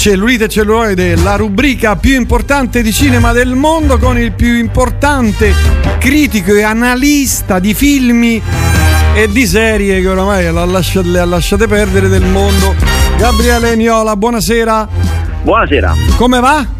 Cellulite e celluloide, la rubrica più importante di cinema del mondo con il più importante critico e analista di film e di serie che oramai le ha lasciate, lasciate perdere del mondo. Gabriele Niola, buonasera. Buonasera. Come va?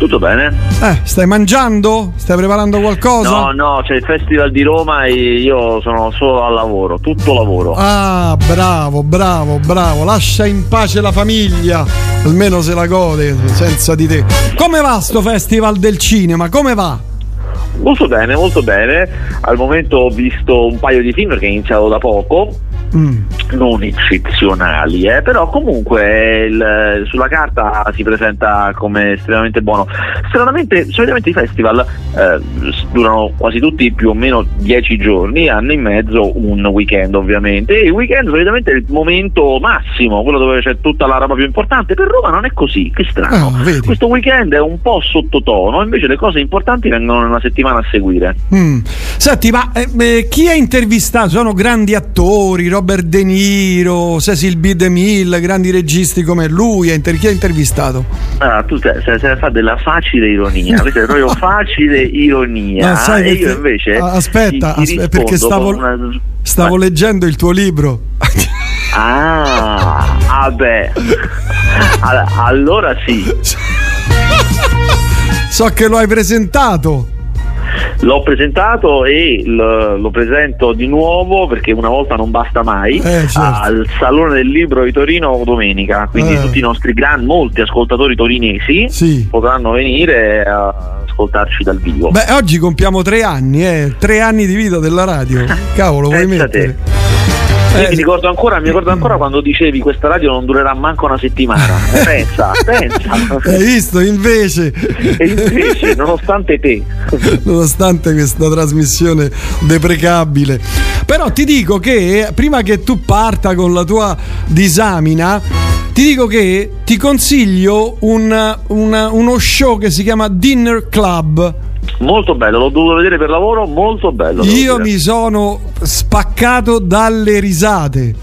Tutto bene? Eh, stai mangiando? Stai preparando qualcosa? No, no, c'è il Festival di Roma e io sono solo al lavoro, tutto lavoro. Ah, bravo, bravo, bravo. Lascia in pace la famiglia, almeno se la gode senza di te. Come va sto Festival del cinema? Come va? Molto bene, molto bene. Al momento ho visto un paio di film perché è iniziato da poco. Mm. non eccezionali, eh? però comunque il, sulla carta si presenta come estremamente buono. Stranamente, solitamente i festival eh, durano quasi tutti più o meno dieci giorni, hanno in mezzo un weekend ovviamente, e il weekend solitamente è il momento massimo, quello dove c'è tutta la roba più importante. Per Roma non è così, che strano. Oh, Questo weekend è un po' sottotono, invece le cose importanti vengono una settimana a seguire. Mm. Senti, ma eh, chi ha intervistato? Sono grandi attori, Robert De Niro, Cecil B. DeMille, grandi registi come lui, chi ha intervistato? Ah, tu sei, sei, sei fa della facile ironia, questa è proprio facile ironia. No, sai e io invece aspetta, ti, ti aspetta perché stavo, una... stavo leggendo il tuo libro. Ah, vabbè. allora sì. So che lo hai presentato. L'ho presentato e lo, presento di nuovo perché una volta non basta mai eh, certo. al Salone del Libro di Torino domenica. Quindi eh. tutti i nostri grandi, molti ascoltatori torinesi sì. potranno venire a ascoltarci dal vivo. Beh, oggi compiamo tre anni, eh? tre anni di vita della radio. Cavolo, vuoi mettere? Te. Eh, mi, ricordo ancora, mi ricordo ancora quando dicevi questa radio non durerà manco una settimana. pensa, pensa. Hai visto? Invece. E invece, nonostante te. nonostante questa trasmissione deprecabile. Però ti dico che prima che tu parta con la tua disamina, ti dico che ti consiglio un, una, uno show che si chiama Dinner Club Molto bello, l'ho dovuto vedere per lavoro, molto bello. Io mi sono spaccato dalle risate.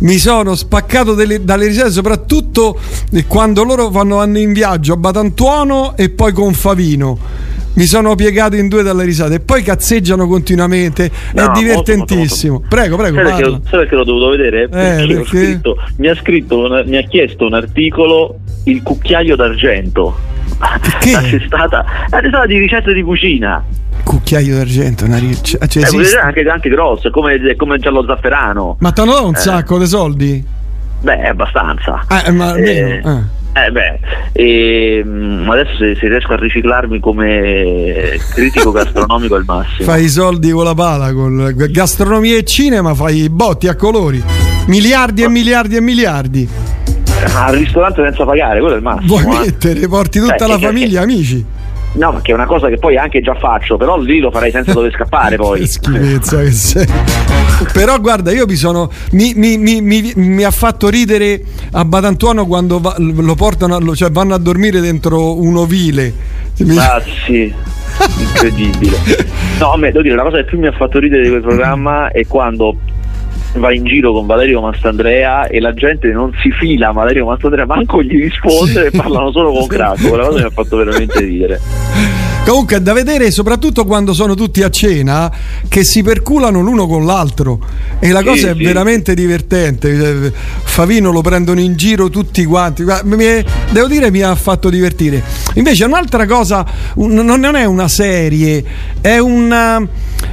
Mi sono spaccato delle, dalle risate, soprattutto quando loro vanno, vanno in viaggio a Batantuono e poi con Favino mi sono piegato in due dalle risate e poi cazzeggiano continuamente no, è divertentissimo molto, molto, molto. prego prego sai perché, sai perché, l'ho dovuto vedere? Eh, perché, perché... Scritto, mi, ha scritto, mi ha chiesto un articolo il cucchiaio d'argento perché? La testata, la testata di ricette di cucina cucchiaio d'argento, una ricetta. Cioè, eh, anche, anche grosso, come, come giallo zafferano. Ma ti hanno dato un eh. sacco di soldi? Beh, abbastanza. Eh, ma. Eh, eh. Eh beh, e, ehm, adesso se, se, riesco a riciclarmi come critico gastronomico il massimo. Fai i soldi con la pala, con gastronomia e cinema fai i botti a colori. Miliardi e miliardi e miliardi. Al ristorante senza pagare, quello è il massimo. Vuoi eh. mettere, porti tutta Beh, la famiglia, che, amici. No, perché è una cosa che poi anche già faccio, però lì lo farei senza dover scappare poi. che schifezza che sei. però guarda, io mi sono. Mi, mi, mi, mi, ha fatto ridere a Badantuono quando va, lo portano, cioè vanno a dormire dentro un ovile. Ah sì. Incredibile. No, a me devo dire, la cosa che più mi ha fatto ridere di quel programma è quando va in giro con Valerio Mastandrea e la gente non si fila a Valerio Mastandrea, manco gli risponde e parlano solo con Crasso. Quella cosa mi ha fatto veramente ridere. Comunque è da vedere soprattutto quando sono tutti a cena che si perculano l'uno con l'altro e la cosa sì, è sì. veramente divertente. Favino lo prendono in giro tutti quanti. devo dire mi ha fatto divertire. Invece un'altra cosa, non è una serie, è una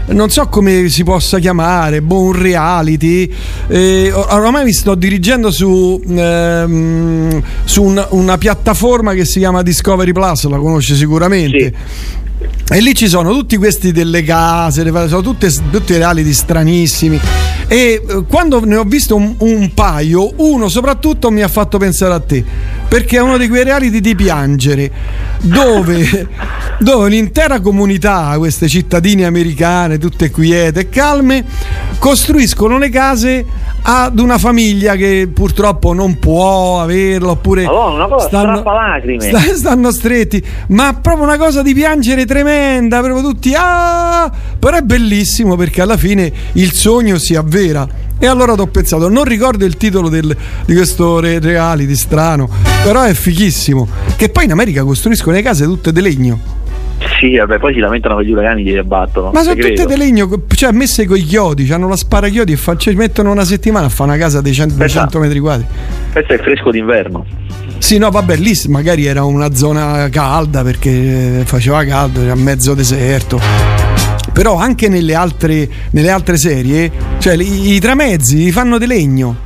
non so come si possa chiamare, boh, un reality. Eh, ormai mi sto dirigendo su, ehm, su un, una piattaforma che si chiama Discovery Plus, la conosci sicuramente. E lì ci sono tutti questi delle case, sono tutte, tutti reality stranissimi. E eh, quando ne ho visto un, un, paio, uno soprattutto mi ha fatto pensare a te, perché è uno di quei reality di piangere, dove, dove un'intera comunità, queste cittadine americane, tutte quiete e calme, costruiscono le case ad una famiglia che purtroppo non può averlo oppure oh, una cosa stanno, lacrime. stanno stretti ma proprio una cosa di piangere tremenda proprio tutti ah! però è bellissimo perché alla fine il sogno si avvera e allora ho pensato non ricordo il titolo del, di questo re, reality strano però è fighissimo che poi in America costruiscono le case tutte di legno sì, vabbè, poi si lamentano che gli uragani li abbattono. Ma sono tutte di legno, cioè messe con i chiodi, hanno la sparachiodi e fa, ci mettono una settimana a fare una casa dei 100, 200 metri quadri. Questo è fresco d'inverno. Sì, no, vabbè, lì magari era una zona calda perché faceva caldo, era mezzo deserto. Però anche nelle altre, nelle altre serie, cioè i, i tramezzi fanno di legno.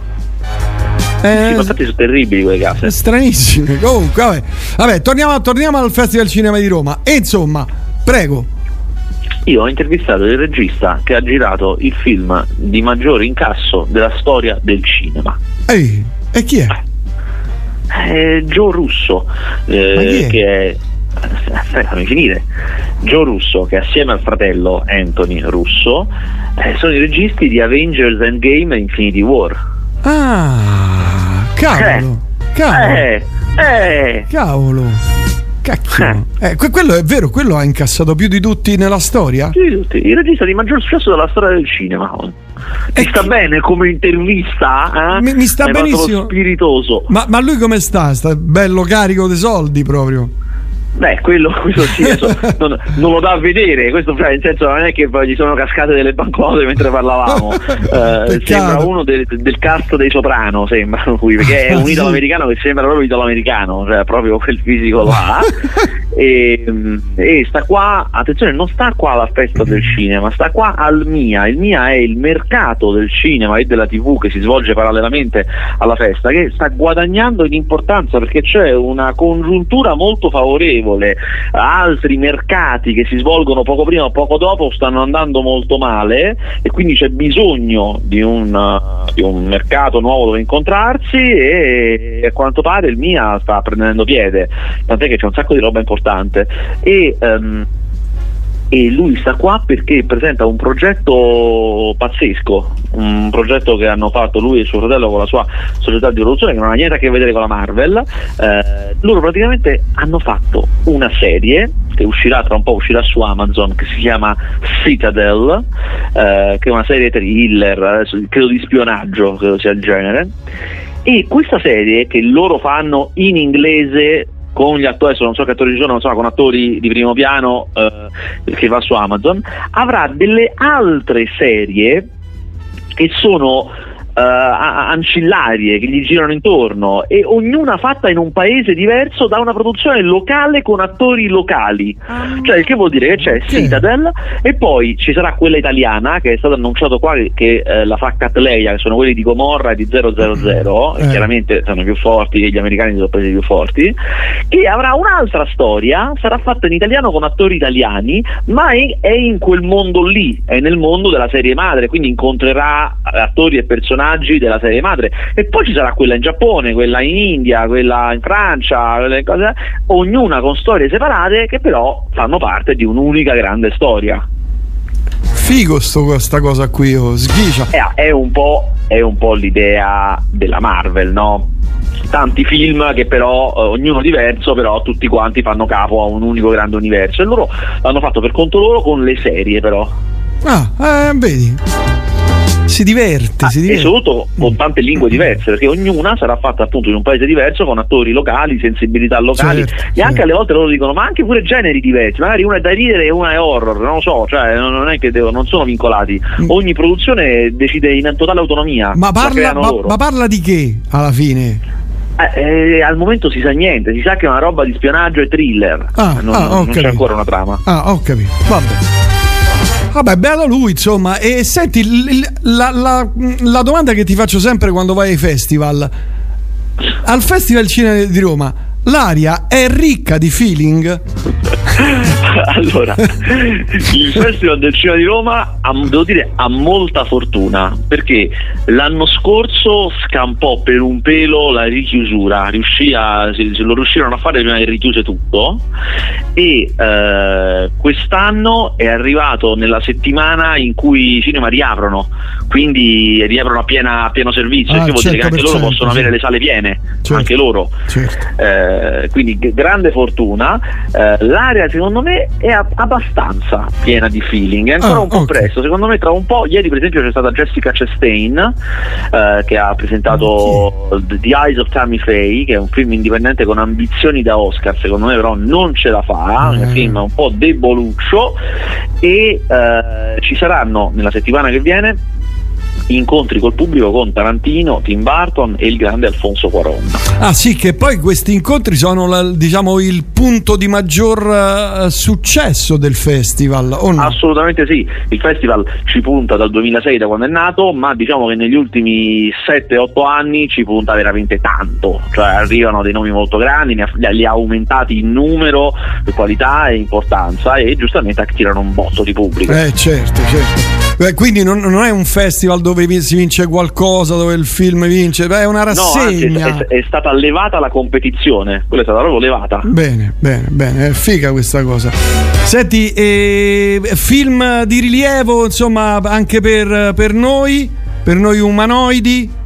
Eh, sì, sono terribili quelle case. Stranissime. Comunque, vabbè, vabbè torniamo, torniamo al Festival Cinema di Roma. E insomma, prego. Io ho intervistato il regista che ha girato il film di maggiore incasso della storia del cinema. Ehi, e chi è? Eh, Joe Russo, eh, è? che è aspetta, fammi finire. Joe Russo, che assieme al fratello Anthony Russo, eh, sono i registi di Avengers Endgame e Infinity War. Ah, cavolo. Eh, cavolo. Eh, eh. Cavolo. Cacchio. Eh. eh quello è vero, quello ha incassato più di tutti nella storia? Più di tutti. Il regista di maggior successo della storia del cinema. Ti sta bene come intervista? Eh? Mi, mi, sta benissimo. Spiritoso. Ma, ma lui come sta? Sta bello carico di soldi proprio. Beh, quello, quello sì, non, non, lo dà a vedere, questo cioè, nel senso non è che poi gli sono cascate delle banconote mentre parlavamo, eh, sembra uno del, del, cast dei Soprano, sembra lui, perché è un italo-americano che sembra proprio italo-americano, cioè proprio quel fisico là. e, e, sta qua, attenzione, non sta qua alla festa del cinema, sta qua al MIA, il MIA è il mercato del cinema e della tv che si svolge parallelamente alla festa, che sta guadagnando in importanza perché c'è una congiuntura molto favorevole favorevole, altri mercati che si svolgono poco prima o poco dopo stanno andando molto male e quindi c'è bisogno di un, di un mercato nuovo dove incontrarsi e a quanto pare il MIA sta prendendo piede, tant'è che c'è un sacco di roba importante. E, um, e lui sta qua perché presenta un progetto pazzesco, un progetto che hanno fatto lui e suo fratello con la sua società di produzione che non ha niente a che vedere con la Marvel. Eh, loro praticamente hanno fatto una serie che uscirà tra un po' uscirà su Amazon che si chiama Citadel, eh, che è una serie thriller, credo di spionaggio, credo sia il genere. E questa serie che loro fanno in inglese con gli attori, non so che attori ci sono, insomma, con attori di primo piano eh, che va su Amazon, avrà delle altre serie che sono ancillarie che gli girano intorno e ognuna fatta in un paese diverso da una produzione locale con attori locali. Ah. Cioè, il che vuol dire che c'è okay. Citadel e poi ci sarà quella italiana che è stato annunciato qua che eh, la fa Catleia, che sono quelli di Gomorra e di 000, eh. chiaramente sono più forti, gli americani sono presi più forti, che avrà un'altra storia, sarà fatta in italiano con attori italiani, ma è in quel mondo lì, è nel mondo della serie madre, quindi incontrerà attori e personaggi personaggi della serie madre e poi ci sarà quella in Giappone, quella in India, quella in Francia, cose, ognuna con storie separate che però fanno parte di un'unica grande storia. Figo sto, questa cosa qui, oh, sghicia. È, è, un è, un po', l'idea della Marvel, no? tanti film che però eh, ognuno diverso però tutti quanti fanno capo a un unico grande universo e loro l'hanno fatto per conto loro con le serie però ah eh, vedi si diverte, ah, si diverte. E soprattutto con tante lingue diverse, perché ognuna sarà fatta appunto in un paese diverso, con attori locali, sensibilità locali. Certo, e certo. anche alle volte loro dicono, ma anche pure generi diversi, magari una è da ridere e una è horror, non lo so, cioè non è che devo, non sono vincolati. Mm. Ogni produzione decide in totale autonomia. Ma parla, ma, ma parla di che alla fine? Eh, eh, al momento si sa niente, si sa che è una roba di spionaggio e thriller. Ah, non, ah, non c'è ancora una trama. Ah, ho capito. Vabbè. Vabbè, bello lui, insomma. E senti, la, la, la domanda che ti faccio sempre quando vai ai festival. Al Festival Cinema di Roma, l'aria è ricca di feeling? allora, il Festival del Cinema di Roma ha, devo dire, ha molta fortuna perché l'anno scorso scampò per un pelo la richiusura, riuscì a, lo riuscirono a fare prima che richiuse tutto e eh, quest'anno è arrivato nella settimana in cui i cinema riaprono, quindi riaprono a, piena, a pieno servizio, ah, che vuol dire che anche loro possono sì. avere le sale piene, certo. anche loro. Certo. Eh, quindi grande fortuna. Eh, l'area secondo me è abbastanza piena di feeling, è ancora ah, un po' okay. presto, secondo me tra un po', ieri per esempio c'è stata Jessica Chastain eh, che ha presentato oh, The Eyes of Tammy Faye, che è un film indipendente con ambizioni da Oscar, secondo me però non ce la fa, è un film un po' deboluccio e eh, ci saranno nella settimana che viene incontri col pubblico con Tarantino, Tim Burton e il grande Alfonso Cuaron. Ah sì, che poi questi incontri sono la, diciamo, il punto di maggior uh, successo del festival, o no? Assolutamente sì, il festival ci punta dal 2006 da quando è nato, ma diciamo che negli ultimi 7-8 anni ci punta veramente tanto, cioè arrivano dei nomi molto grandi, li ha, aumentati in numero, qualità e importanza e giustamente attirano un botto di pubblico. Eh certo, certo. Beh, quindi non, non, è un festival dove si vince qualcosa, dove il film vince, Beh, è una rassegna. No, anzi, è, è, stata levata la competizione, quella è stata proprio levata. Bene, bene, bene, è figa questa cosa. Senti, eh, film di rilievo, insomma, anche per, per noi, per noi umanoidi?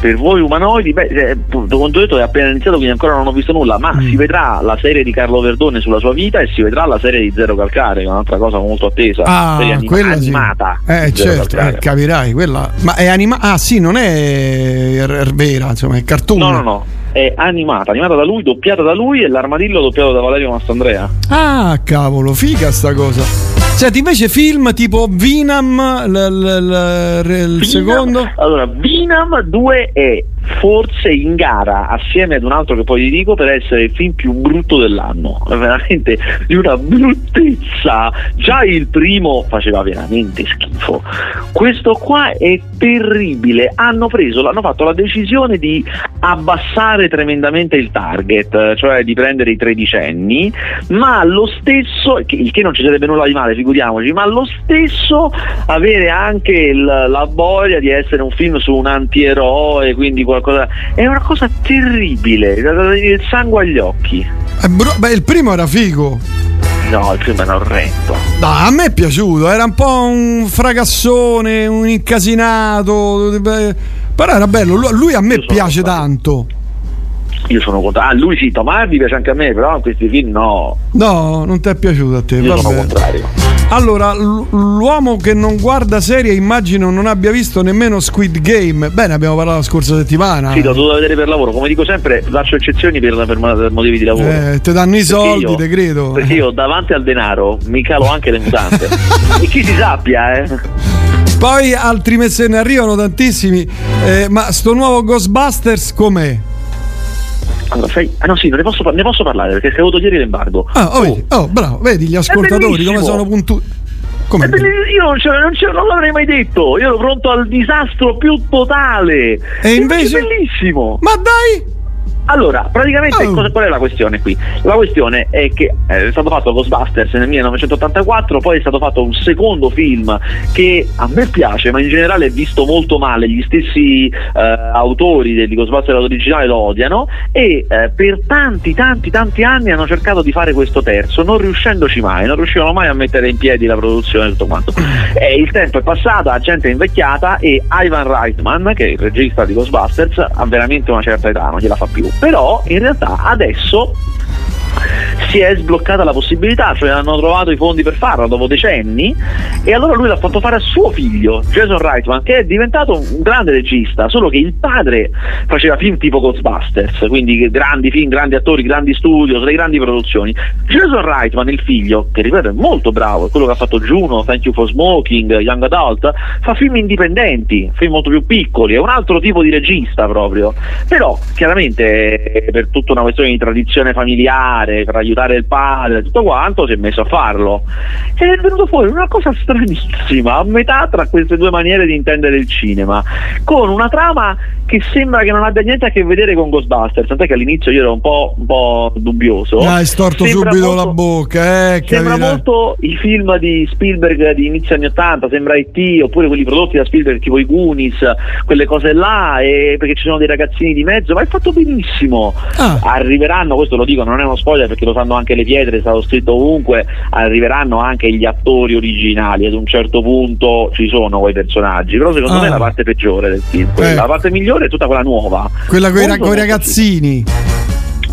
Per voi umanoidi, beh, eh, come detto è appena iniziato quindi ancora non ho visto nulla, ma mm. si vedrà la serie di Carlo Verdone sulla sua vita e si vedrà la serie di Zero Calcare, che è un'altra cosa molto attesa, ah, serie anima- quella animata. Sì. Eh certo, eh, capirai, quella... Ma è animata? Ah sì, non è vera, insomma, è cartoon. No, no, no è animata, animata da lui, doppiata da lui e l'armadillo doppiato da Valerio Mastandrea. Ah, cavolo, figa sta cosa. Senti, invece film tipo Vinam, l- l- l- il Vinam, secondo? Allora, Vinam 2 è forse in gara assieme ad un altro che poi ti dico per essere il film più brutto dell'anno. Veramente di una bruttezza. Già il primo faceva veramente schifo. Questo qua è terribile. Hanno preso hanno fatto la decisione di abbassare tremendamente il target cioè di prendere i tredicenni ma lo stesso il che non ci sarebbe nulla di male figuriamoci ma lo stesso avere anche il, la voglia di essere un film su un antieroe quindi qualcosa. È una cosa terribile, il sangue agli occhi. Bru- beh, il primo era figo. No, il film era orrendo. No, a me è piaciuto, era un po' un fragassone, un incasinato. Però era bello, lui a me piace tanto. Io sono contrario. Ah, lui sì, Tomardi piace anche a me, però in questi film no. No, non ti è piaciuto a te. Io sono contrario. Allora, l'uomo che non guarda serie immagino non abbia visto nemmeno Squid Game. Bene, abbiamo parlato la scorsa settimana. Sì, l'ho dovuto vedere per lavoro. Come dico sempre, faccio eccezioni per, per, per motivi di lavoro. Eh, ti danno i soldi, te credo. Perché io davanti al denaro mi calo anche le mutande. e chi si sappia, eh. Poi altri messe ne arrivano tantissimi. Eh, ma sto nuovo Ghostbusters com'è? Allora, sai, ah no, sì, ne posso, ne posso parlare perché è caduto ieri l'embargo. Ah, oh, oh. oh bravo, vedi gli ascoltatori come sono puntuali. Come? Io non, non, non, l'avrei mai detto, io ero pronto al disastro più totale. E invece? È bellissimo. Ma dai! Allora, praticamente oh. cosa, qual è la questione qui? La questione è che eh, è stato fatto Ghostbusters nel 1984, poi è stato fatto un secondo film che a me piace, ma in generale è visto molto male, gli stessi eh, autori di Ghostbusters originale lo odiano e eh, per tanti tanti tanti anni hanno cercato di fare questo terzo, non riuscendoci mai, non riuscivano mai a mettere in piedi la produzione e tutto quanto. E il tempo è passato, la gente è invecchiata e Ivan Reitman, che è il regista di Ghostbusters, ha veramente una certa età, non gliela fa più però in realtà adesso si è sbloccata la possibilità, cioè hanno trovato i fondi per farlo dopo decenni e allora lui l'ha fatto fare a suo figlio, Jason Reitman, che è diventato un grande regista, solo che il padre faceva film tipo Ghostbusters, quindi grandi film, grandi attori, grandi studios, le grandi produzioni. Jason Reitman, il figlio, che ripeto è molto bravo, è quello che ha fatto Juno, Thank You for Smoking, Young Adult, fa film indipendenti, film molto più piccoli, è un altro tipo di regista proprio, però chiaramente per tutta una questione di tradizione familiare, fra aiutare il padre, tutto quanto, si è messo a farlo. E è venuto fuori una cosa stranissima, a metà tra queste due maniere di intendere il cinema, con una trama che sembra che non abbia niente a che vedere con Ghostbusters, tant'è che all'inizio io ero un po', un po dubbioso. Hai storto sembra subito molto, la bocca, eh, Sembra molto i film di Spielberg di inizio anni 80, sembra IT, oppure quelli prodotti da Spielberg tipo i Goonies, quelle cose là, perché ci sono dei ragazzini di mezzo, ma è fatto benissimo. Ah. Arriveranno, questo lo dico, non è uno spoiler perché lo sanno anche le pietre, è stato scritto ovunque, arriveranno anche gli attori originali, ad un certo punto ci sono quei personaggi, però secondo ah. me è la parte peggiore del film, eh. la parte migliore è tutta quella nuova. Quella con i ragazzini.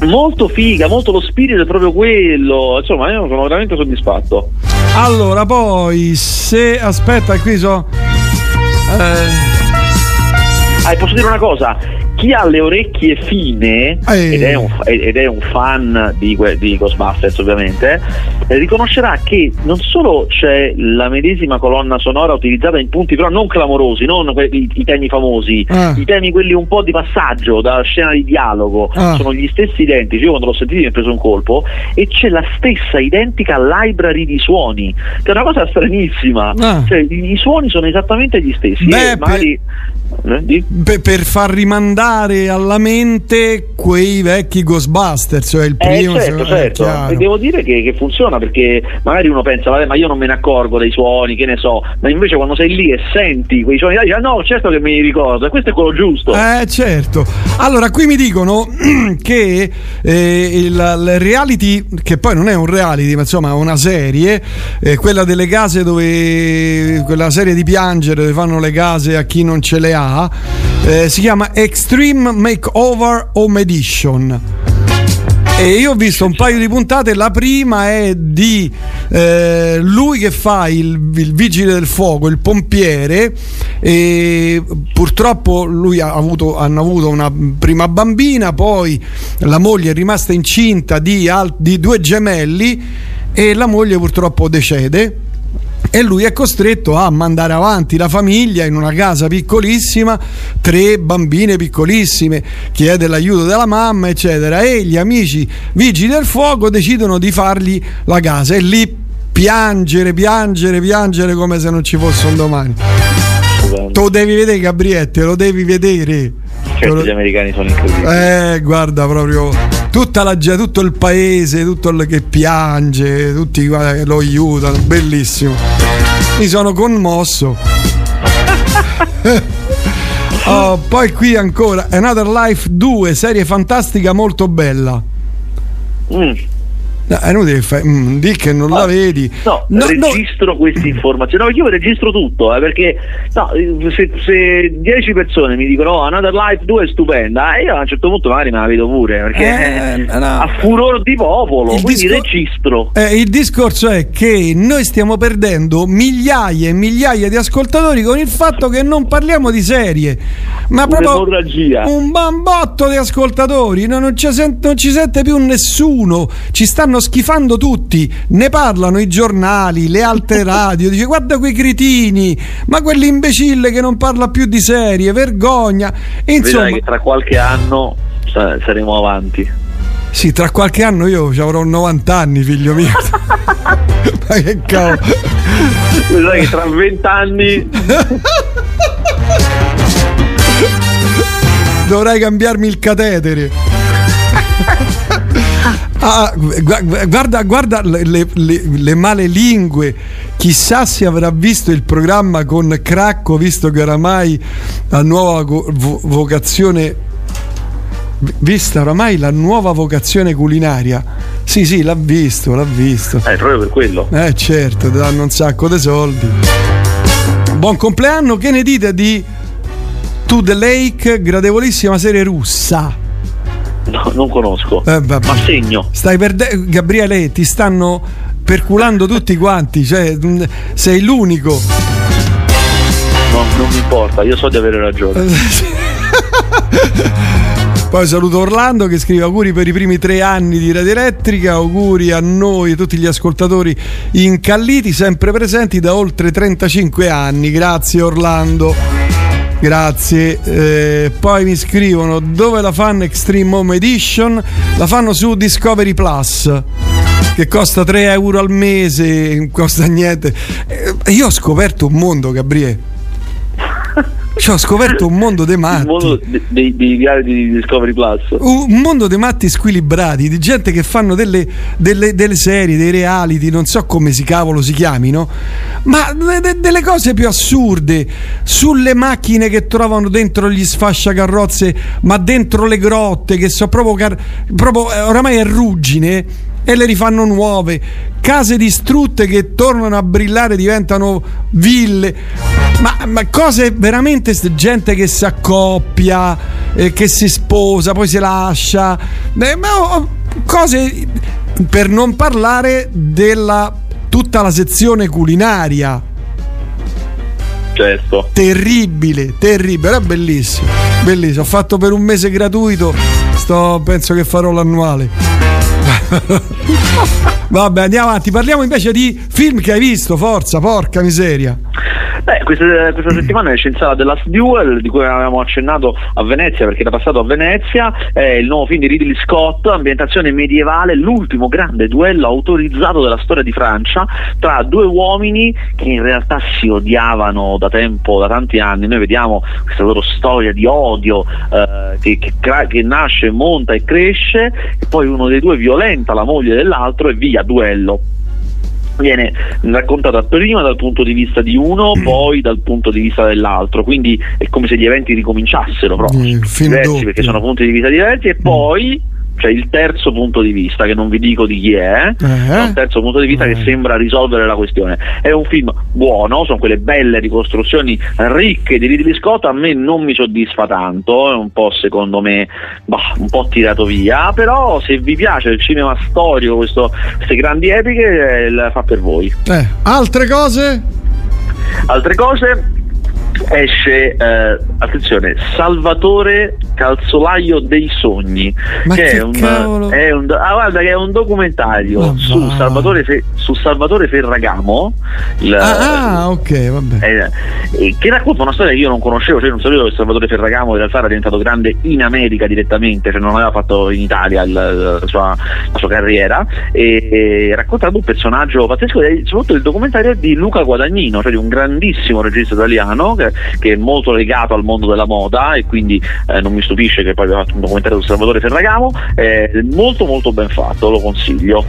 Molto figa, molto lo spirito è proprio quello. Insomma, io sono veramente soddisfatto. Allora, poi se aspetta, qui so. Eh... Ah, posso dire una cosa? chi ha le orecchie fine ed è, un, ed, è un, fan di, di Ghostbusters ovviamente eh, riconoscerà che non solo c'è la medesima colonna sonora utilizzata in punti però non clamorosi non i, i temi famosi ah. i temi quelli un po' di passaggio da scena di dialogo ah. sono gli stessi identici io quando l'ho sentito mi è preso un colpo e c'è la stessa identica library di suoni che è una cosa stranissima ah. cioè, i, i, suoni sono esattamente gli stessi Beh, magari, per, per far rimandare alla mente quei vecchi Ghostbusters, cioè il eh, primo. Eh, certo, certo. Devo dire che, che, funziona perché magari uno pensa, vabbè, ma io non me ne accorgo dei suoni, che ne so, ma invece quando sei lì e senti quei suoni, dici, ah, no, certo che mi ricordo, e questo è quello giusto. Eh, certo. Allora, qui mi dicono che eh, il, il, reality, che poi non è un reality, ma insomma è una serie, eh, quella delle case dove, quella serie di piangere dove fanno le case a chi non ce le ha, eh, si chiama Extreme Makeover Home Edition. E io ho visto un paio di puntate, la prima è di eh, lui che fa il, il, vigile del fuoco, il pompiere, e purtroppo lui ha avuto, hanno avuto una prima bambina, poi la moglie è rimasta incinta di, di due gemelli e la moglie purtroppo decede e lui è costretto a mandare avanti la famiglia in una casa piccolissima, tre bambine piccolissime, chiede l'aiuto della mamma, eccetera, e gli amici vigili del fuoco decidono di fargli la casa e lì piangere, piangere, piangere come se non ci fosse un domani. Te lo devi vedere Gabriette, lo devi vedere. Certo, gli americani sono incredibili. Eh, guarda proprio tutta la, tutto il paese, tutto il che piange, tutti che lo aiutano, bellissimo. Mi sono commosso. oh, poi qui ancora Another Life 2, serie fantastica molto bella. Mm. No, è inutile fai, mm, di che non ah, la vedi. No, no registro no. queste informazioni. No, io registro tutto, eh, perché no, se, se 10 persone mi dicono oh, Another Life 2 è stupenda, eh, io a un certo punto magari me la vedo pure, perché eh, eh, no. a furore di popolo, il quindi discor- registro. Eh, il discorso è che noi stiamo perdendo migliaia e migliaia di ascoltatori con il fatto che non parliamo di serie, ma proprio un bambotto di ascoltatori, no, non, ci sente, non ci sente più nessuno, ci stanno stanno schifando tutti, ne parlano i giornali, le altre radio, dice guarda quei cretini, ma quell'imbecille che non parla più di serie, vergogna. E insomma, Vedrai che tra qualche anno saremo avanti. Sì, tra qualche anno io avrò 90 anni, figlio mio. ma che cavolo. Vedrai che tra 20 anni dovrai cambiarmi il catetere. Ah, guarda, guarda le, le, le, male lingue. Chissà se avrà visto il programma con Cracco, visto che oramai la nuova vo- vocazione. Vista oramai la nuova vocazione culinaria. Sì, sì, l'ha visto, l'ha visto. Eh, proprio per quello. Eh, certo, ti danno un sacco di soldi. Buon compleanno, che ne dite di To the Lake, gradevolissima serie russa? No, non conosco. Eh, ma segno. Stai perdendo. Gabriele, ti stanno perculando tutti quanti, cioè mm, sei l'unico. No, non mi importa, io so di avere ragione. Poi saluto Orlando che scrive auguri per i primi tre anni di Radio Elettrica, auguri a noi e tutti gli ascoltatori incalliti, sempre presenti da oltre 35 anni. Grazie Orlando. Grazie. Eh, poi mi scrivono dove la fanno Extreme Home Edition? La fanno su Discovery Plus che costa 3 euro al mese, costa niente. Eh, io ho scoperto un mondo, Gabriele. Cioè, ho scoperto un mondo dei matti. Un mondo dei, dei reality di Discovery Plus. Un mondo dei matti squilibrati, di gente che fanno delle, delle, delle serie, dei reality, non so come si cavolo si chiamino, ma de, delle cose più assurde. Sulle macchine che trovano dentro gli sfasciacarrozze, ma dentro le grotte, che so proprio, car- proprio eh, oramai è ruggine e le rifanno nuove, case distrutte che tornano a brillare diventano ville, ma, ma cose veramente gente che si accoppia, eh, che si sposa, poi si lascia, eh, ma, oh, cose per non parlare della tutta la sezione culinaria. Certo. Terribile, terribile, era bellissimo. Bellissimo, ho fatto per un mese gratuito, sto, penso che farò l'annuale. Vabbè, andiamo avanti. Parliamo invece di film che hai visto, forza, porca miseria. Beh, questa, questa settimana è scienziata The Last Duel, di cui avevamo accennato a Venezia, perché era passato a Venezia, è il nuovo film di Ridley Scott, ambientazione medievale, l'ultimo grande duello autorizzato della storia di Francia tra due uomini che in realtà si odiavano da tempo, da tanti anni. Noi vediamo questa loro storia di odio eh, che, che, che nasce, monta e cresce, e poi uno dei due violenta la moglie dell'altro e via, duello viene raccontata prima dal punto di vista di uno, mm. poi dal punto di vista dell'altro, quindi è come se gli eventi ricominciassero proprio, mm, diversi perché sono punti di vista diversi e mm. poi c'è il terzo punto di vista che non vi dico di chi è, eh? è un terzo punto di vista eh. che sembra risolvere la questione. È un film buono, sono quelle belle ricostruzioni ricche di Ridley Scott, a me non mi soddisfa tanto, è un po' secondo me bah, un po' tirato via, però se vi piace il cinema storico, questo, queste grandi epiche, eh, fa per voi. Eh, altre cose? Altre cose, esce, eh, attenzione, Salvatore Calzolaio dei Sogni, Ma che, che è, un, è, un, ah, guarda, che è un documentario oh, su, Salvatore Fe, su, Salvatore Ferragamo. Il, ah, ah, ok, vabbè. Eh, che racconta una storia che io non conoscevo, cioè non sapevo che Salvatore Ferragamo in realtà era diventato grande in America direttamente, cioè non aveva fatto in Italia il, la, sua, la, sua, carriera, e, e racconta un personaggio pazzesco, soprattutto il documentario di Luca Guadagnino, cioè di un grandissimo regista italiano che, che, è molto legato al mondo della moda e quindi eh, non mi stupisce che poi abbia fatto un documentario su Salvatore Ferragamo, è molto molto ben fatto, lo consiglio.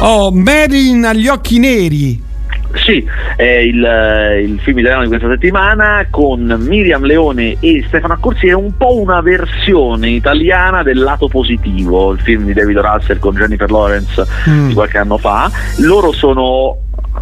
Oh, Marilyn agli occhi neri. Sì, è il, eh, il, film italiano di questa settimana con Miriam Leone e Stefano Accorsi è un po' una versione italiana del lato positivo, il film di David Russell con Jennifer Lawrence mm. di qualche anno fa. Loro sono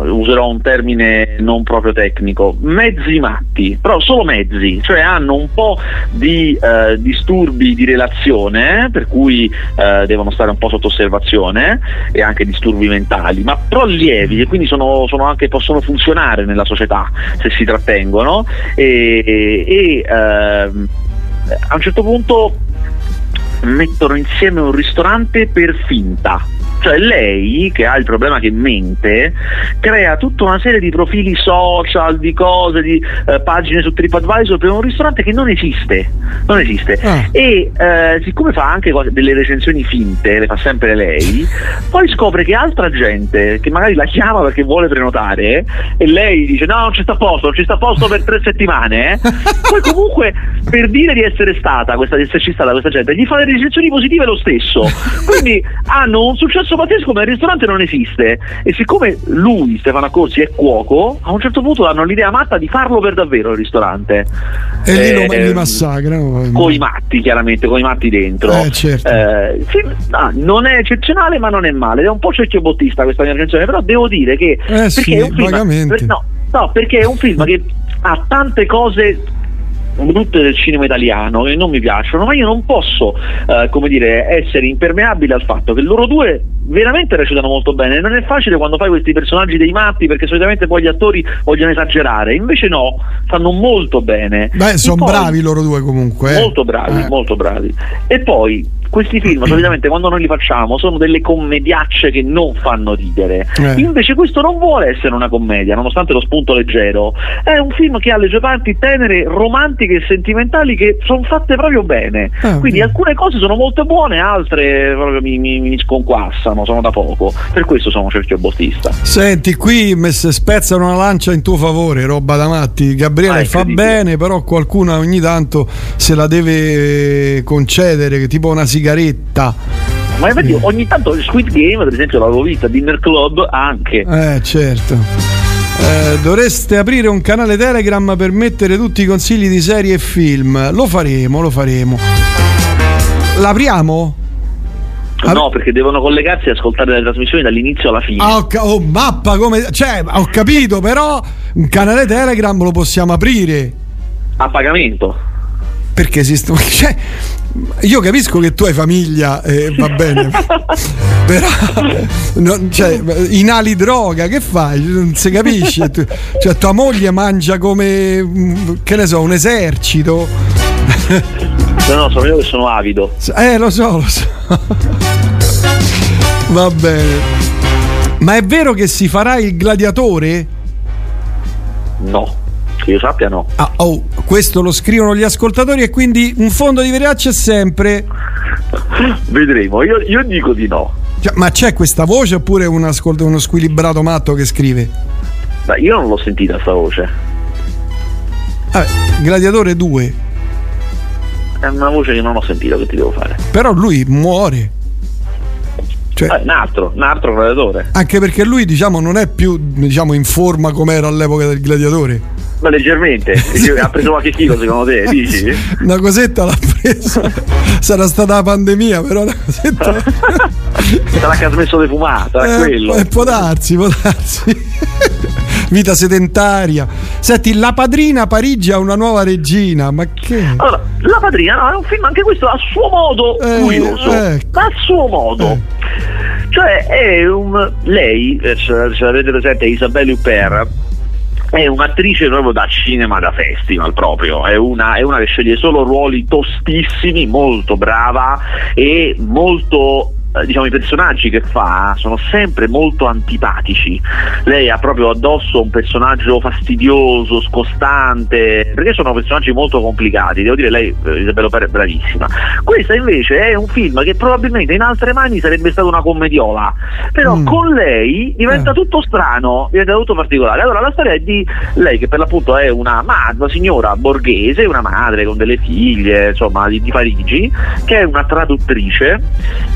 userò un termine non proprio tecnico, mezzi matti, però solo mezzi, cioè hanno un po' di eh, disturbi di relazione, per cui eh, devono stare un po' sotto osservazione e anche disturbi mentali, ma però lievi e quindi sono, sono anche, possono funzionare nella società se si trattengono e, e, eh, a un certo punto mettono insieme un ristorante per finta cioè lei, che ha il problema che mente, crea tutta una serie di profili social, di cose, di eh, pagine su TripAdvisor per un ristorante che non esiste. Non esiste. Ah. E eh, siccome fa anche delle recensioni finte, le fa sempre lei, poi scopre che altra gente che magari la chiama perché vuole prenotare e lei dice no non ci sta a posto, non ci sta a posto per tre settimane, eh. poi comunque per dire di essere stata, questa, di esserci stata questa gente, gli fa le recensioni positive lo stesso. Quindi hanno un successo successo pazzesco ma il ristorante non esiste. E siccome lui, Stefano Accorsi, è cuoco a un certo punto hanno l'idea matta di farlo per davvero il ristorante. E lì lo eh, li massacrano con i matti chiaramente, con i matti dentro. Eh, certo. eh, sì, no, non è eccezionale ma non è male. È un po' cerchio bottista questa mia recensione però devo dire che eh sì, è un film, per, no, no, perché è un film che ha tante cose brutte del cinema italiano che non mi piacciono, ma io non posso, eh, come dire, essere impermeabile al fatto che loro due veramente recitano molto bene. Non è facile quando fai questi personaggi dei matti perché solitamente poi gli attori vogliono esagerare, invece no, fanno molto bene. Beh, sono bravi loro due comunque. Eh. Molto bravi, eh. molto bravi. E poi questi film solitamente quando noi li facciamo sono delle commediacce che non fanno ridere. Eh. Invece questo non vuole essere una commedia, nonostante lo spunto leggero. È un film che ha le sue parti tenere, romantiche e sentimentali che sono fatte proprio bene. Ah, Quindi alcune cose sono molto buone, altre proprio mi, mi, mi sconquassano, sono da poco. Per questo sono cerchio bottista. Senti, qui spezzano una lancia in tuo favore, roba da matti. Gabriele ah, fa bene, però qualcuno ogni tanto se la deve concedere, tipo una sigaretta. Ma infatti ogni tanto il Squid Game, ad esempio, l'avevo vista, Dinner Club anche. Eh, certo. Eh, dovreste aprire un canale Telegram per mettere tutti i consigli di serie e film. Lo faremo, lo faremo. L'apriamo? No, perché devono collegarsi e ascoltare le trasmissioni dall'inizio alla fine. Ah, ho, oh, mappa come. Cioè, ho capito, però un canale Telegram lo possiamo aprire. A pagamento. Perché esiste. Cioè, io capisco che tu hai famiglia e eh, va bene, però non, cioè, inali droga, che fai? Non si capisce. cioè, tua moglie mangia come, che ne so, un esercito. No, no, sono io che sono avido. Eh, lo so, lo so. Va bene. Ma è vero che si farà il gladiatore? No. Che io sappia no. Ah, oh, questo lo scrivono gli ascoltatori e quindi un fondo di verità c'è sempre. Vedremo, io, io dico di no. Cioè, ma c'è questa voce oppure un ascolto, uno squilibrato matto che scrive? Ma io non l'ho sentita sta voce. Vabbè, Gladiatore 2. È una voce che non ho sentito che ti devo fare. Però lui muore. Cioè, eh, un altro, un altro gladiatore. Anche perché lui, diciamo, non è più diciamo, in forma come era all'epoca del gladiatore. Ma leggermente, ha preso qualche chilo secondo te, dici? Una cosetta l'ha presa, sarà stata la pandemia, però una cosetta... sarà che ha smesso di fumare, sarà eh, quello. Eh, può darsi, può darsi. Vita sedentaria. Senti, La Padrina Parigi ha una nuova regina, ma che... Allora, La Padrina no, è un film anche questo a suo modo eh, curioso, eh. a suo modo. Eh. Cioè è un... lei, eh, se, se l'avete presente, Isabelle Huppert, è un'attrice proprio da cinema da festival proprio, è una, è una, che sceglie solo ruoli tostissimi, molto brava e molto diciamo, i personaggi che fa sono sempre molto antipatici. Lei ha proprio addosso un personaggio fastidioso, scostante, perché sono personaggi molto complicati. Devo dire, lei, eh, Isabella Pera, è bravissima. Questa invece è un film che probabilmente in altre mani sarebbe stata una commediola, però mm. con lei diventa eh. tutto strano, diventa tutto particolare. Allora, la storia è di lei, che per l'appunto è una, ma, una signora borghese, una madre con delle figlie, insomma, di, di Parigi, che è una traduttrice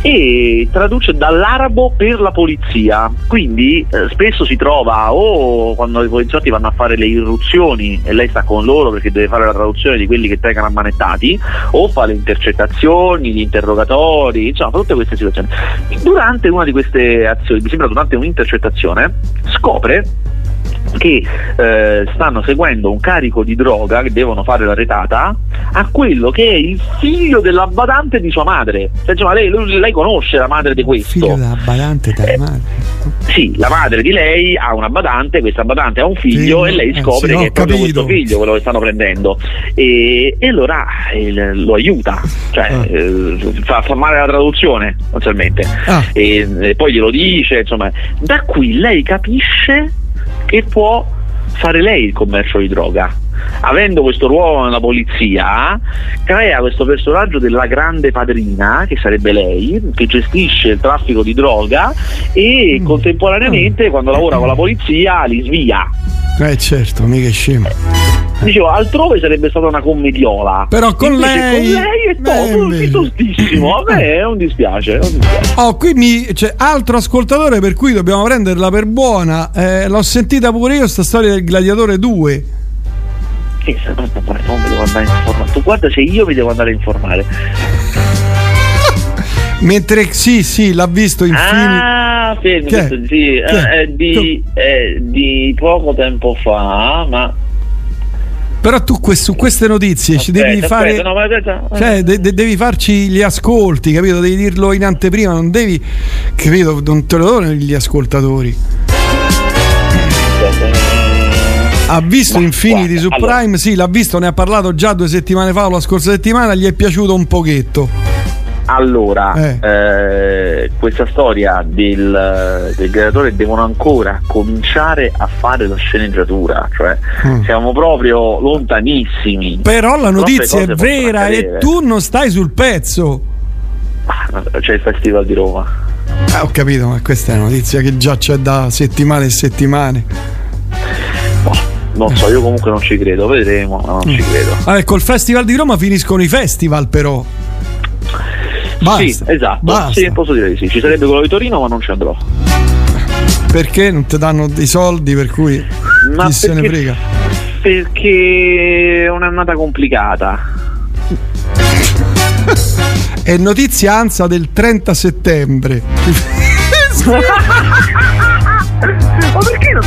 e traduce dall'arabo per la polizia, quindi eh, spesso si trova o quando i poliziotti vanno a fare le irruzioni e lei sta con loro perché deve fare la traduzione di quelli che tengono ammanettati, o fa le intercettazioni, gli interrogatori, insomma tutte queste situazioni. Durante una di queste azioni, mi sembra durante un'intercettazione, scopre che eh, stanno seguendo un carico di droga che devono fare la retata a quello che è il figlio della badante di sua madre. Cioè, insomma, lei, lei, conosce la madre di questo. Figlio della badante della eh, madre. Sì, la madre di lei ha una badante, questa badante ha un figlio sì, e lei eh, scopre eh, sì, che è proprio questo figlio quello che stanno prendendo. E, e allora lo aiuta, cioè ah. eh, fa, fa, male la traduzione, sostanzialmente. Ah. E, e poi glielo dice, insomma, da qui lei capisce che può fare lei il commercio di droga. Avendo questo ruolo nella polizia, crea questo personaggio della grande padrina, che sarebbe lei, che gestisce il traffico di droga e mm. contemporaneamente, quando lavora con la polizia, li svia. Eh certo, mica è scemo. Dicevo, altrove sarebbe stata una commediola. Però con Invece lei. Con lei è to- tostissimo. A me è un dispiace. un dispiace. Oh, qui mi, c'è altro ascoltatore per cui dobbiamo prenderla per buona. Eh, l'ho sentita pure io, sta storia del Gladiatore 2. Che se no, non mi devo andare. Tu guarda se io mi devo andare a informare. Mentre sì, sì, l'ha visto in film. Ah, questo, sì, è, è, di, è di poco tempo fa, ma però tu su queste notizie aspetta, ci devi fare. Aspetta, no, aspetta, cioè, de- de- devi farci gli ascolti, capito? Devi dirlo in anteprima, non devi. Capito? Non te lo donano gli ascoltatori. Ha visto Ma, Infinity guarda, su Prime? Allora. Sì, l'ha visto, ne ha parlato già due settimane fa o la scorsa settimana, gli è piaciuto un pochetto. Allora, eh. Eh, questa storia del, del gladiatore devono ancora cominciare a fare la sceneggiatura, cioè mm. siamo proprio lontanissimi. Però la notizia è vera e tu non stai sul pezzo. Ah, c'è il Festival di Roma. Eh, ho capito, ma questa è una notizia che già c'è da settimane e settimane. Boh non so, io comunque non ci credo, vedremo, ma non mm. ci credo. Ah, col Festival di Roma finiscono i festival però. Basta, sì, esatto. Basta. Sì, posso dire di sì. Ci sarebbe quello di Torino, ma non ci andrò. Perché non ti danno i soldi per cui ma chi se ne frega? Perché è un'annata complicata. è notizia ANSA del 30 settembre.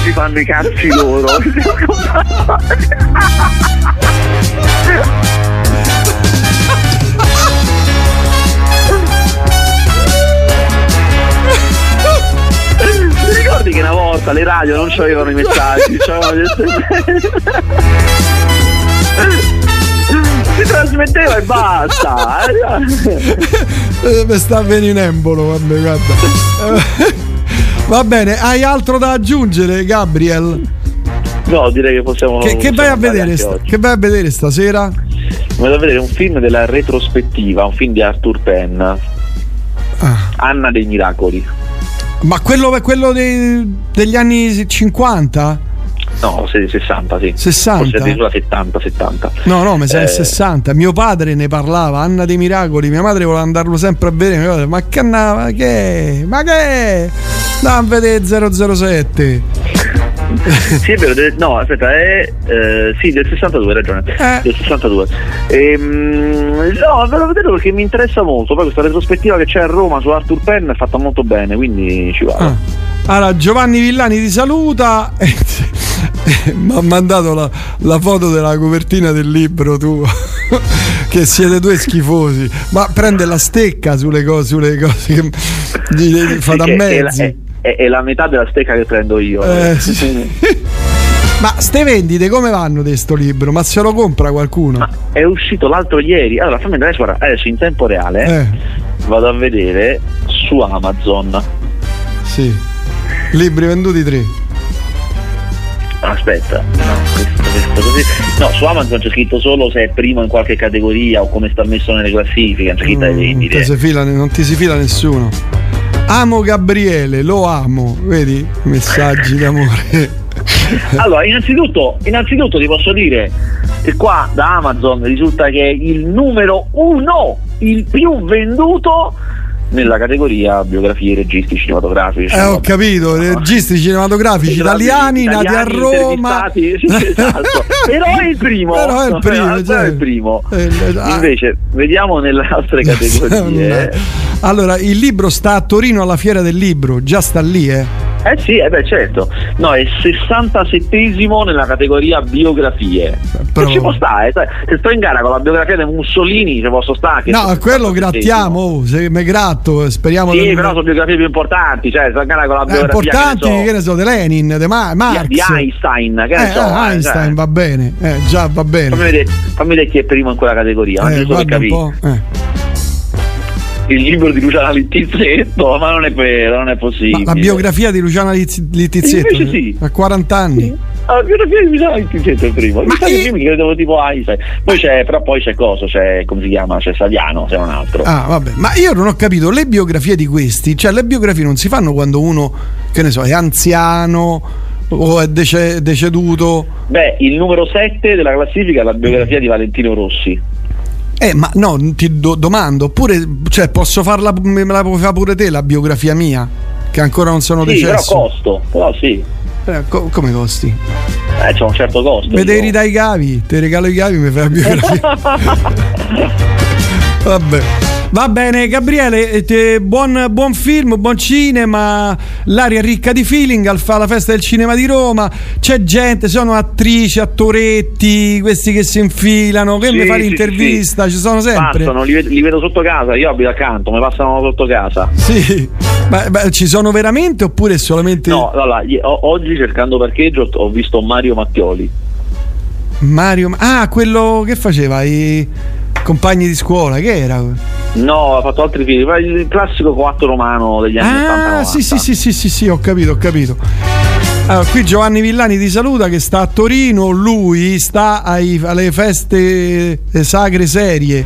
Si fanno i cazzi loro? Ti ricordi che una volta le radio non c'avevano i messaggi, c'avevano gli si trasmetteva e basta. Eh, mi sta venendo embolo, vabbè, guarda. Va bene, hai altro da aggiungere, Gabriel? No, direi che possiamo. Che, che, vai, a vedere sta, che vai a vedere stasera? Vado a vedere un film della retrospettiva, un film di Arthur Penn. Ah. Anna dei Miracoli. Ma quello quello dei, degli anni 50? No, 60, sì. 60? Forse addirittura 70, 70. No, no, mi sa eh... 60. Mio padre ne parlava, Anna dei Miracoli. Mia madre voleva andarlo sempre a vedere. Ma che ma che? Ma che? No, a vedere 007. sì, è vero, no, aspetta, è eh, sì, del 62, hai ragione. Eh. Del 62. Ehm, no, ve lo vedete perché mi interessa molto. Poi questa retrospettiva che c'è a Roma su Arthur Penn è fatta molto bene, quindi ci vado. Ah. Allora, Giovanni Villani ti saluta. mi ha mandato la, la, foto della copertina del libro tu che siete due schifosi ma prende la stecca sulle cose, sulle cose che fa da mezzi è, è, è, la metà della stecca che prendo io eh, sì. Ma ste vendite come vanno di sto libro? Ma se lo compra qualcuno? Ma è uscito l'altro ieri. Allora fammi andare guarda, adesso in tempo reale eh. vado a vedere su Amazon. Sì. Libri venduti tre. Aspetta, no, questo, questo così. No, su Amazon c'è scritto solo se è primo in qualche categoria o come sta messo nelle classifiche, c'è scritto mm, vendite. Non ti si fila nessuno. Amo Gabriele, lo amo, vedi? Messaggi d'amore. allora, innanzitutto, innanzitutto ti posso dire che qua da Amazon risulta che il numero uno, il più venduto nella categoria biografie registi cinematografici. Eh, ho capito, registi cinematografici italiani, italiani nati a Roma. Sì, esatto. Però è il primo. Però è il primo. Cioè, è il primo. Eh, ah. Invece, vediamo nelle altre categorie. allora, il libro sta a Torino alla Fiera del Libro, già sta lì, eh. Eh sì, eh beh certo. No, è 67esimo nella categoria biografie. Però... ci può stare, eh. se sto in gara con la biografia di Mussolini ci posso stare. No, quello grattiamo, oh, se mi gratto, speriamo Sì, che... però sono biografie più importanti, cioè sto in gara con la eh, biografia. Eh, importanti, che ne so, che ne so di Lenin, di Ma- Marx. Di Einstein, che ne eh, so. Eh, Einstein cioè. va bene, eh, già va bene. Fammi vedere, fammi vedere chi è primo in quella categoria, eh, guarda un po'. Il libro di Luciana Littizzetto, ma non è vero, non è possibile. Ma la biografia di Luciana Littizzetto? Invece sì. A 40 anni. Sì. La biografia di Luciana Littizzetto è il primo. Ma io... film credevo tipo Einstein. Poi c'è, però poi c'è cosa, c'è, come si chiama? C'è Saviano, se non altro. Ah, vabbè. Ma io non ho capito, le biografie di questi, cioè le biografie non si fanno quando uno, che ne so, è anziano o è dece- deceduto? Beh, il numero 7 della classifica è la biografia di Valentino Rossi. Eh, ma no, ti do- domando, oppure cioè, posso farla, me la puoi fare pure te la biografia mia, che ancora non sono sì, decesso. Però costo, però sì. Eh, co- come costi? Eh, c'è un certo costo. Mi devi ridare i cavi, ti regalo i cavi, mi fai la biografia. Vabbè. Va bene, Gabriele, eh, te, buon, buon, film, buon cinema. L'aria ricca di feeling al alla festa del cinema di Roma. C'è gente, sono attrici, attoretti, questi che si infilano. Che sì, mi fa l'intervista? Sì, sì. Ci sono sempre. Passano, li, li, vedo sotto casa. Io abito accanto, mi passano sotto casa. Sì, ma, ma ci sono veramente oppure solamente. No, allora, oggi cercando parcheggio ho visto Mario Mattioli. Mario, ah, quello che faceva i compagni di scuola, che era? No, ha fatto altri film, il classico 4 romano degli anni ah, 80. Sì, sì, sì, sì, sì, sì, ho capito, ho capito. Allora, qui Giovanni Villani ti saluta che sta a Torino, lui sta ai, alle feste eh, sacre serie.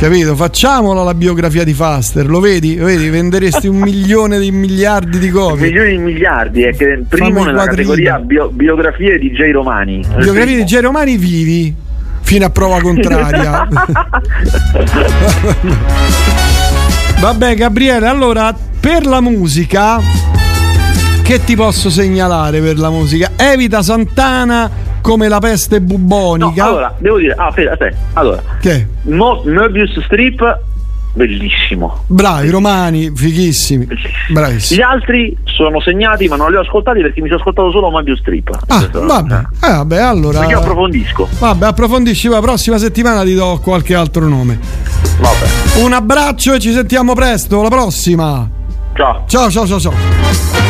Capito? Facciamola la biografia di Faster, lo vedi? vedi? Venderesti un milione di miliardi di copie. Milioni di miliardi, è che primo nella categoria bio, biografie di J. Romani. Biografie di J. Romani vivi fino a prova contraria. Vabbè, Gabriele, allora per la musica, che ti posso segnalare per la musica? Evita Santana come la peste bubonica. No, allora, devo dire, ah, aspetta, aspetta. Allora, che? Mo- Möbius Strip bellissimo. Bravi, romani, fighissimi. Bravissimi. Gli altri sono segnati, ma non li ho ascoltati perché mi sono ascoltato solo Mario Strip. Ah, vabbè. Eh, vabbè, allora. Perché approfondisco. Vabbè, approfondisci. La prossima settimana ti do qualche altro nome. Vabbè. Un abbraccio e ci sentiamo presto. Alla prossima. Ciao. Ciao, ciao, ciao, ciao.